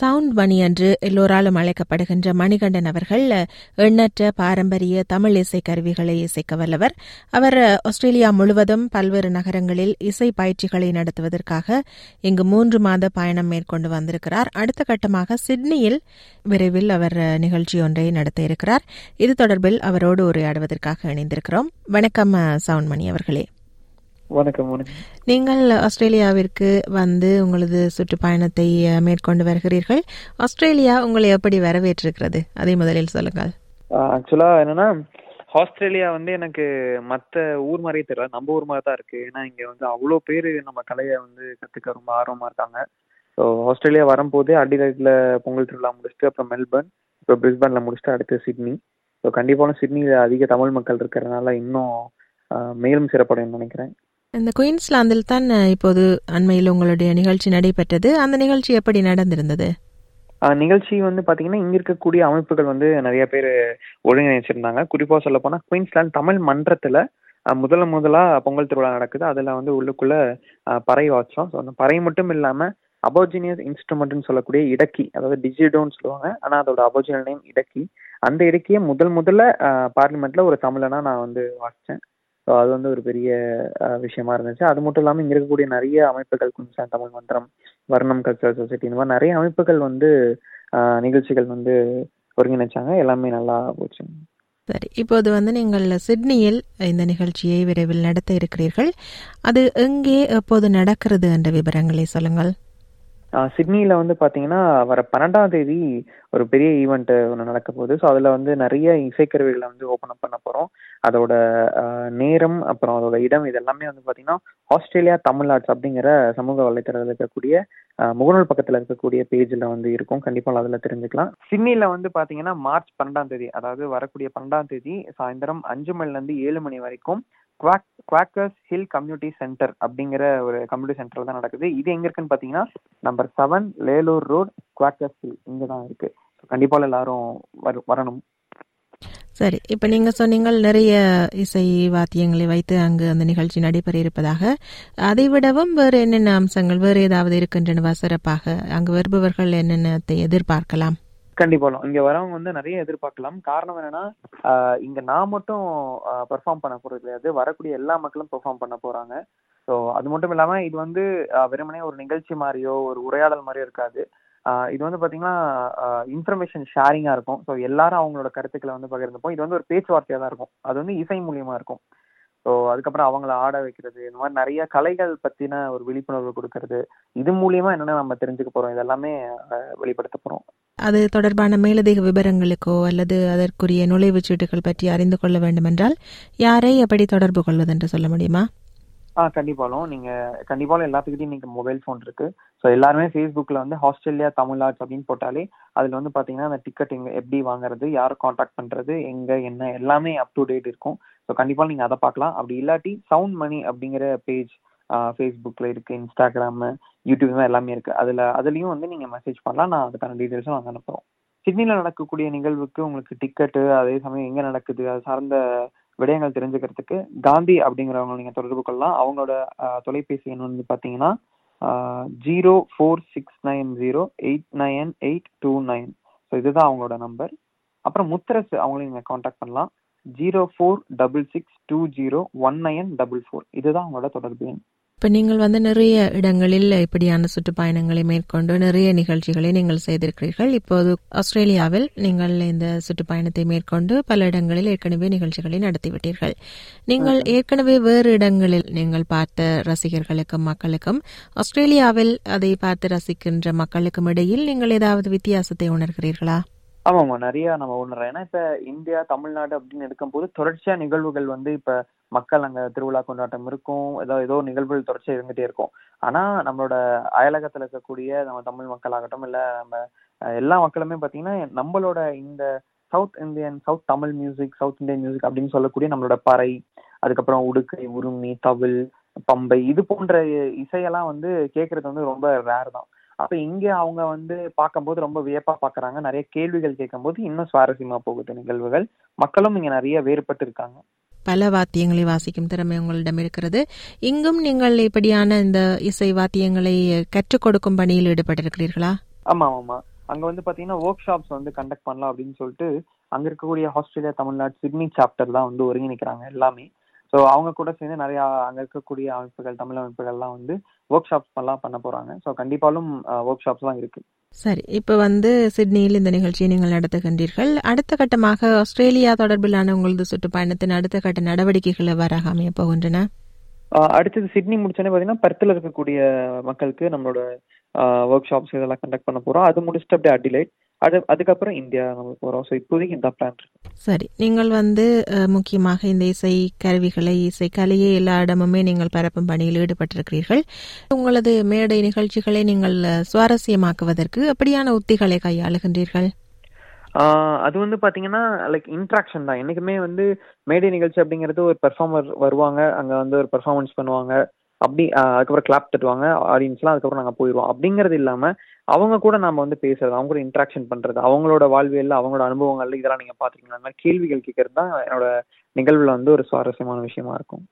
Sound மணி என்று எல்லோராலும் அழைக்கப்படுகின்ற மணிகண்டன் அவர்கள் எண்ணற்ற பாரம்பரிய தமிழ் இசை கருவிகளை இசைக்க வல்லவர். அவர் ஆஸ்திரேலியா முழுவதும் பல்வேறு நகரங்களில் இசை பயிற்சிகளை நடத்துவதற்காக இங்கு மூன்று மாத பயணம் மேற்கொண்டு வந்திருக்கிறார். அடுத்த கட்டமாக சிட்னியில் விரைவில் அவர் நிகழ்ச்சி ஒன்றை நடத்த இருக்கிறார். இது தொடர்பில் அவரோடு உரையாடுவதற்காக இணைந்திருக்கிறோம். வணக்கம் சவுண்ட் மணி அவர்களே. வணக்கம் வணக்கம். நீங்கள் ஆஸ்திரேலியாவிற்கு வந்து உங்களது சுற்றுப்பயணத்தை மேற்கொண்டு வருகிறீர்கள். ஆஸ்திரேலியா உங்களை எப்படி வரவேற்றிருக்கிறது? அதை முதலில் சொல்லுங்கள். ஆக்சுவலா என்னன்னா ஆஸ்திரேலியா வந்து எனக்கு மற்ற ஊர் மாதிரியே தெரியல. நம்ம ஊர் மாதிரி தான் இருக்கு. ஏன்னா இங்க வந்து அவ்வளோ பேர் நம்ம கலையை வந்து கத்துக்க ரொம்ப ஆர்வமா இருக்காங்க. ஸோ ஆஸ்திரேலியா வரும்போதே அடிலைட்ல பொங்கல் திருவிழா முடிச்சுட்டு அப்புறம் மெல்பர்ன் இப்போ பிரிஸ்பன்ல முடிச்சுட்டு அடுத்து சிட்னி. ஸோ கண்டிப்பான சிட்னியில் அதிக தமிழ் மக்கள் இருக்கிறதுனால இன்னும் மேலும் சிறப்படையும் நினைக்கிறேன். இந்த குயின்ஸ்லாந்தில் தான் இப்போது அண்மையில் உங்களுடைய நிகழ்ச்சி நடைபெற்றது. அந்த நிகழ்ச்சி எப்படி நடந்திருந்தது? நிகழ்ச்சி வந்து பாத்தீங்கன்னா இங்க இருக்கக்கூடிய அமைப்புகள் வந்து நிறைய பேர் ஒருங்கிணைச்சிருந்தாங்க. குறிப்பா சொல்ல போனா குயின்ஸ்லாந்து தமிழ் மன்றத்துல முதல்ல முதலா பொங்கல் திருவிழா நடக்குது. அதுல வந்து உள்ளுக்குள்ள பறை வாச்சோம் ஸோ அந்த பறை மட்டும் இல்லாம அபோஜினியஸ் இன்ஸ்ட்ருமெண்ட்னு சொல்லக்கூடிய இடக்கி அதாவது டிஜிடோன்னு சொல்லுவாங்க. ஆனா அதோட அபோஜினல் நேம் இடக்கி. அந்த இடக்கியை முதல் முதல்ல பார்லிமெண்ட்ல ஒரு தமிழனா நான் வந்து வாசிச்சேன். ஸோ அது வந்து ஒரு பெரிய விஷயமா இருந்துச்சு. அது மட்டும் இல்லாமல் இங்கே இருக்கக்கூடிய நிறைய அமைப்புகள் குன்சான் தமிழ் மந்திரம் வர்ணம் கல்ச்சரல் சொசைட்டி இந்த மாதிரி நிறைய அமைப்புகள் வந்து நிகழ்ச்சிகள் வந்து ஒருங்கிணைச்சாங்க. எல்லாமே நல்லா போச்சு. சரி. இப்போது வந்து நீங்கள் சிட்னியில் இந்த நிகழ்ச்சியை விரைவில் நடத்த இருக்கிறீர்கள். அது எங்கே எப்போது நடக்கிறது என்ற விவரங்களை சொல்லுங்கள். சிட்னியில் வந்து பார்த்தீங்கன்னா வர பன்னெண்டாம் தேதி ஒரு பெரிய ஈவெண்ட்டு ஒன்று நடக்க போகுது. ஸோ அதில் வந்து நிறைய இசைக்கருவிகளை வந்து ஓப்பன் அப் பண்ண போகிறோம் அதோட நேரம் அப்புறம் அதோட இடம் இது எல்லாமே வந்து பார்த்தீங்கன்னா ஆஸ்திரேலியா தமிழ் ஆர்ட்ஸ் அப்படிங்கிற சமூக வலைத்தளத்தில் இருக்கக்கூடிய முகநூல் பக்கத்தில் இருக்கக்கூடிய பேஜில் வந்து இருக்கும். கண்டிப்பாக அதில் தெரிஞ்சுக்கலாம். சிட்னியில் வந்து பார்த்தீங்கன்னா மார்ச் பன்னெண்டாம் தேதி அதாவது வரக்கூடிய பன்னெண்டாம் தேதி சாயந்தரம் அஞ்சு மணிலேருந்து ஏழு மணி வரைக்கும் குவாக் குவாக்கர்ஸ் ஹில் கம்யூனிட்டி சென்டர் அப்படிங்கிற ஒரு கம்யூனிட்டி சென்டர் தான் நடக்குது. இது எங்க இருக்குன்னு பாத்தீங்கன்னா number seven Lalor road Quakers hill இங்க தான் இருக்கு. கண்டிப்பா எல்லாரும் வரணும். சரி இப்ப நீங்க சொன்னீங்கள் நிறைய இசை வாத்தியங்களை வைத்து அங்கு அந்த நிகழ்ச்சி நடைபெற இருப்பதாக. அதை விடவும் வேறு என்னென்ன அம்சங்கள் வேறு ஏதாவது இருக்கின்றனவா சிறப்பாக? அங்கு வருபவர்கள் என்னென்னத்தை எதிர்பார்க்கலாம்? கண்டிப்பா இங்க வரவங்க வந்து நிறைய எதிர்பார்க்கலாம். காரணம் என்னன்னா இங்க நான் மட்டும் பெர்ஃபார்ம் பண்ண போறது கிடையாது. வரக்கூடிய எல்லா மக்களும் பெர்ஃபார்ம் பண்ண போறாங்க. ஸோ அது மட்டும் இல்லாம இது வந்து வெறுமனே ஒரு நிகழ்ச்சி மாதிரியோ ஒரு உரையாடல் மாதிரியோ இருக்காது. இது வந்து பாத்தீங்கன்னா இன்ஃபர்மேஷன் ஷேரிங்கா இருக்கும். ஸோ எல்லாரும் அவங்களோட கருத்துக்களை வந்து பகிர்ந்துப்போம். இது வந்து ஒரு பேச்சுவார்த்தையா தான் இருக்கும். அது வந்து இசை மூலியமா இருக்கும். ஸோ அதுக்கப்புறம் அவங்கள ஆட வைக்கிறது இந்த மாதிரி நிறைய கலைகள் பத்தின ஒரு விழிப்புணர்வு கொடுக்கறது இது மூலியமா என்னென்ன நம்ம தெரிஞ்சுக்க போறோம்? இதெல்லாமே வெளிப்படுத்த போறோம். அது தொடர்பான மேலதிக விவரங்களுக்கோ அல்லது அதற்குரிய நுழைவுச் சீட்டுகள் பற்றி அறிந்து கொள்ள வேண்டும் என்றால் யாரை எப்படி தொடர்பு கொள்வது என்று சொல்ல முடியுமா? ஆ கண்டிப்பாலும் நீங்க கண்டிப்பாலும் எல்லாத்துக்கிட்டையும் நீங்க மொபைல் ஃபோன் இருக்கு. ஸோ எல்லாருமே ஃபேஸ்புக்கில் வந்து ஆஸ்திரேலியா தமிழ் ஆர்ட்ஸ் அப்படின்னு போட்டாலே அதில் வந்து பார்த்தீங்கன்னா அந்த டிக்கெட் எங்கே எப்படி வாங்குறது யார் காண்டாக்ட் பண்ணுறது எங்கே என்ன எல்லாமே அப் டு டேட் இருக்கும். ஸோ கண்டிப்பாக நீங்கள் அதை பார்க்கலாம். அப்படி இல்லாட்டி சவுண்ட் மணி அப்படிங்கிற பேஜ் ஃபேஸ்புக்கில் இருக்குது இன்ஸ்டாகிராமு யூடியூப் தான் எல்லாமே இருக்கு. அதுல அதுலயும் வந்து நீங்க மெசேஜ் பண்ணலாம். நான் அதுக்கான டீடைல்ஸும் நாங்கள் அனுப்புறோம். சிட்னில நடக்கக்கூடிய நிகழ்வுக்கு உங்களுக்கு டிக்கெட்டு அதே சமயம் எங்க நடக்குது அது சார்ந்த விடயங்கள் தெரிஞ்சுக்கிறதுக்கு காந்தி அப்படிங்கிறவங்க நீங்க தொடர்பு கொள்ளலாம். அவங்களோட தொலைபேசி எண் வந்து பாத்தீங்கன்னா zero four six nine zero eight nine eight two nine. So இதுதான் அவங்களோட நம்பர். அப்புறம் முத்தரசு அவங்களையும் நீங்கள் காண்டாக்ட் பண்ணலாம். Zero four double six two zero one nine double four. இதுதான் அவங்களோட தொடர்பு எண். இப்போ நீங்கள் வந்து நிறைய இடங்களில் இப்படியான சுற்றுப்பயணங்களை மேற்கொண்டு நிறைய நிகழ்ச்சிகளை நீங்கள் செய்திருக்கிறீர்கள். இப்போது ஆஸ்திரேலியாவில் நீங்கள் இந்த சுற்றுப்பயணத்தை மேற்கொண்டு பல இடங்களில் ஏற்கனவே நிகழ்ச்சிகளை நடத்திவிட்டீர்கள். நீங்கள் ஏற்கனவே வேறு இடங்களில் நீங்கள் பார்த்த ரசிகர்களுக்கும் மக்களுக்கும் ஆஸ்திரேலியாவில் அதை பார்த்து ரசிக்கின்ற மக்களுக்கும் இடையில் நீங்கள் ஏதாவது வித்தியாசத்தை உணர்கிறீர்களா? ஆமாமா நிறைய நம்ம உணர்றோம் ஏன்னா இப்ப இந்தியா தமிழ்நாடு அப்படின்னு எடுக்கும்போது தொடர்ச்சியா நிகழ்வுகள் வந்து இப்ப மக்கள் அங்க திருவிழா கொண்டாட்டம் இருக்கும். ஏதோ ஏதோ நிகழ்வுகள் தொடர்ச்சியா இருந்துட்டே இருக்கும். ஆனா நம்மளோட அயலகத்துல இருக்கக்கூடிய நம்ம தமிழ் மக்கள் ஆகட்டும் இல்ல நம்ம எல்லா மக்களுமே பாத்தீங்கன்னா நம்மளோட இந்த south Indian south Tamil music south Indian music அப்படின்னு சொல்லக்கூடிய நம்மளோட பறை அதுக்கப்புறம் உடுக்கை உருமி தவில் பம்பை இது போன்ற இசையெல்லாம் வந்து கேட்கறது வந்து ரொம்ப ரேர் தான். அப்ப இங்க அவங்க வந்து பார்க்கும்போது ரொம்ப வியப்பா பாக்குறாங்க நிறைய கேள்விகள் கேட்கும்போது இன்னும் சுவாரஸ்யமா போகுது நிகழ்வுகள். மக்களும் இங்க நிறைய வேறுபட்டு இருக்காங்க. பல வாத்தியங்களை வாசிக்கும் திறமை உங்களிடம் இருக்கிறது. இங்கும் நீங்கள் இப்படியான இந்த இசை வாத்தியங்களை கற்றுக் கொடுக்கும் பணியில் ஈடுபட்டிருக்கிறீர்களா? ஆமா ஆமா. அங்க வந்து பாத்தீங்கன்னா ஒர்க் ஷாப்ஸ் வந்து கண்டக்ட் பண்ணலாம் அப்படின்னு சொல்லிட்டு அங்க இருக்கக்கூடிய ஆஸ்திரேலியா தமிழ்நாடு சிட்னி சாப்டர் தான் வந்து ஒருங்கிணைக்கிறாங்க எல்லாமே. ஸோ அவங்க கூட சேர்ந்து நிறைய அங்க இருக்கக்கூடிய அமைப்புகள் தமிழ் அமைப்புகள்லாம் வந்து ஒர்க் ஷாப்ஸ் எல்லாம் பண்ண போறாங்க. ஸோ கண்டிப்பாலும் ஒர்க் ஷாப்ஸ்லாம் இருக்கு. சரி. இப்போ வந்து சிட்னியில் இந்த நிகழ்ச்சியை நீங்கள் நடத்துகின்றீர்கள். அடுத்த கட்டமாக ஆஸ்திரேலியா தொடர்பிலான உங்களது சுற்றுப்பயணத்தின் அடுத்த கட்ட நடவடிக்கைகள் எவ்வாறாக அமைய போகின்றன? அடுத்தது சிட்னி முடிச்சோன்னே பார்த்தீங்கன்னா பர்த்தில் இருக்கக்கூடிய மக்களுக்கு நம்மளோட ஒர்க் ஷாப்ஸ் இதெல்லாம் கண்டக்ட் பண்ண போறோம். அது முடிச்சுட்டு அப்படியே அடிலைட். அது அதுக்கப்புறம் இந்தியா நம்ம போறோம் ஸோ இப்போதைக்கு இந்த பிளான் இருக்கு. சரி. நீங்கள் வந்து முக்கியமாக இந்த இசை கருவிகளை இசை கலையை எல்லா இடமுமே நீங்கள் பரப்பும் பணியில் ஈடுபட்டிருக்கிறீர்கள். உங்களது மேடை நிகழ்ச்சிகளை நீங்கள் சுவாரஸ்யமாக்குவதற்கு எப்படியான உத்திகளை கையாளுகின்றீர்கள்? அது வந்து பாத்தீங்கன்னா லைக் இன்ட்ராக்ஷன் தான். என்னைக்குமே வந்து மேடை நிகழ்ச்சி அப்படிங்கிறது ஒரு பெர்ஃபார்மர் வருவாங்க. அங்க வந்து ஒரு பெர்ஃபார்மன்ஸ் பண்ணுவாங்க. அப்படி அதுக்கப்புறம் கிளாப் தட்டுவாங்க ஆடியன்ஸ்லாம் அதுக்கப்புறம் நாங்கள் போயிடுவோம் அப்படிங்கிறது இல்லாமல் அவங்க கூட நம்ம வந்து பேசுறது அவங்க கூட இன்ட்ராக்ஷன் பண்றது அவங்களோட வாழ்வியல் அவங்களோட அனுபவங்கள் இதெல்லாம் நீங்க பாத்தீங்கன்னா அந்த மாதிரி கேள்விகள் கேட்கறது தான் என்னோட நிகழ்வுல வந்து ஒரு சுவாரஸ்யமான விஷயமா இருக்கும்.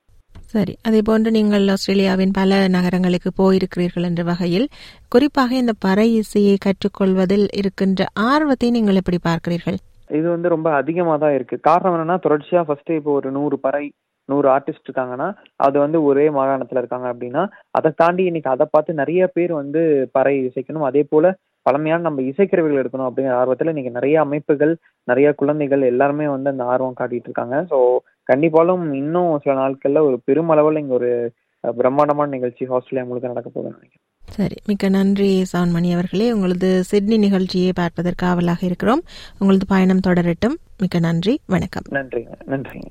சரி. அதே போன்று நீங்கள் ஆஸ்திரேலியாவின் பல நகரங்களுக்கு போயிருக்கிறீர்கள் என்ற வகையில் குறிப்பாக இந்த பறை இசையை கற்றுக்கொள்வதில் இருக்கின்ற ஆர்வத்தை நீங்கள் எப்படி பார்க்கிறீர்கள்? இது வந்து ரொம்ப அதிகமாக தான் இருக்கு. காரணம் என்னன்னா தொடர்ச்சியா ஃபர்ஸ்ட் இப்போ ஒரு நூறு பறை நூறு ஆர்டிஸ்ட் இருக்காங்கன்னா அது வந்து ஒரே மாகாணத்துல இருக்காங்க அப்படின்னா அதை தாண்டி இன்னைக்கு அதை பார்த்து நிறைய பேர் வந்து பறை இசைக்கணும். அதே போல பழமையான நம்ம இசைக்கருவிகள் எடுக்கணும் அப்படிங்கிற ஆர்வத்துல இன்னைக்கு நிறைய அமைப்புகள் நிறைய குழந்தைகள் எல்லாருமே வந்து அந்த ஆர்வம் காட்டிட்டு இருக்காங்க. ஸோ கண்டிப்பாலும் இன்னும் சில நாட்கள்ல ஒரு பெருமளவில் இங்க ஒரு பிரம்மாண்டமான நிகழ்ச்சி ஆஸ்திரேலியா முழுக்க நடக்க போகுதுன்னு நினைக்கிறேன். சரி மிக்க நன்றி சவுன்மணி அவர்களே. உங்களது சிட்னி நிகழ்ச்சியை பார்ப்பதற்கு ஆவலாக இருக்கிறோம். உங்களது பயணம் தொடரட்டும். மிக்க நன்றி வணக்கம். நன்றிங்க நன்றிங்க.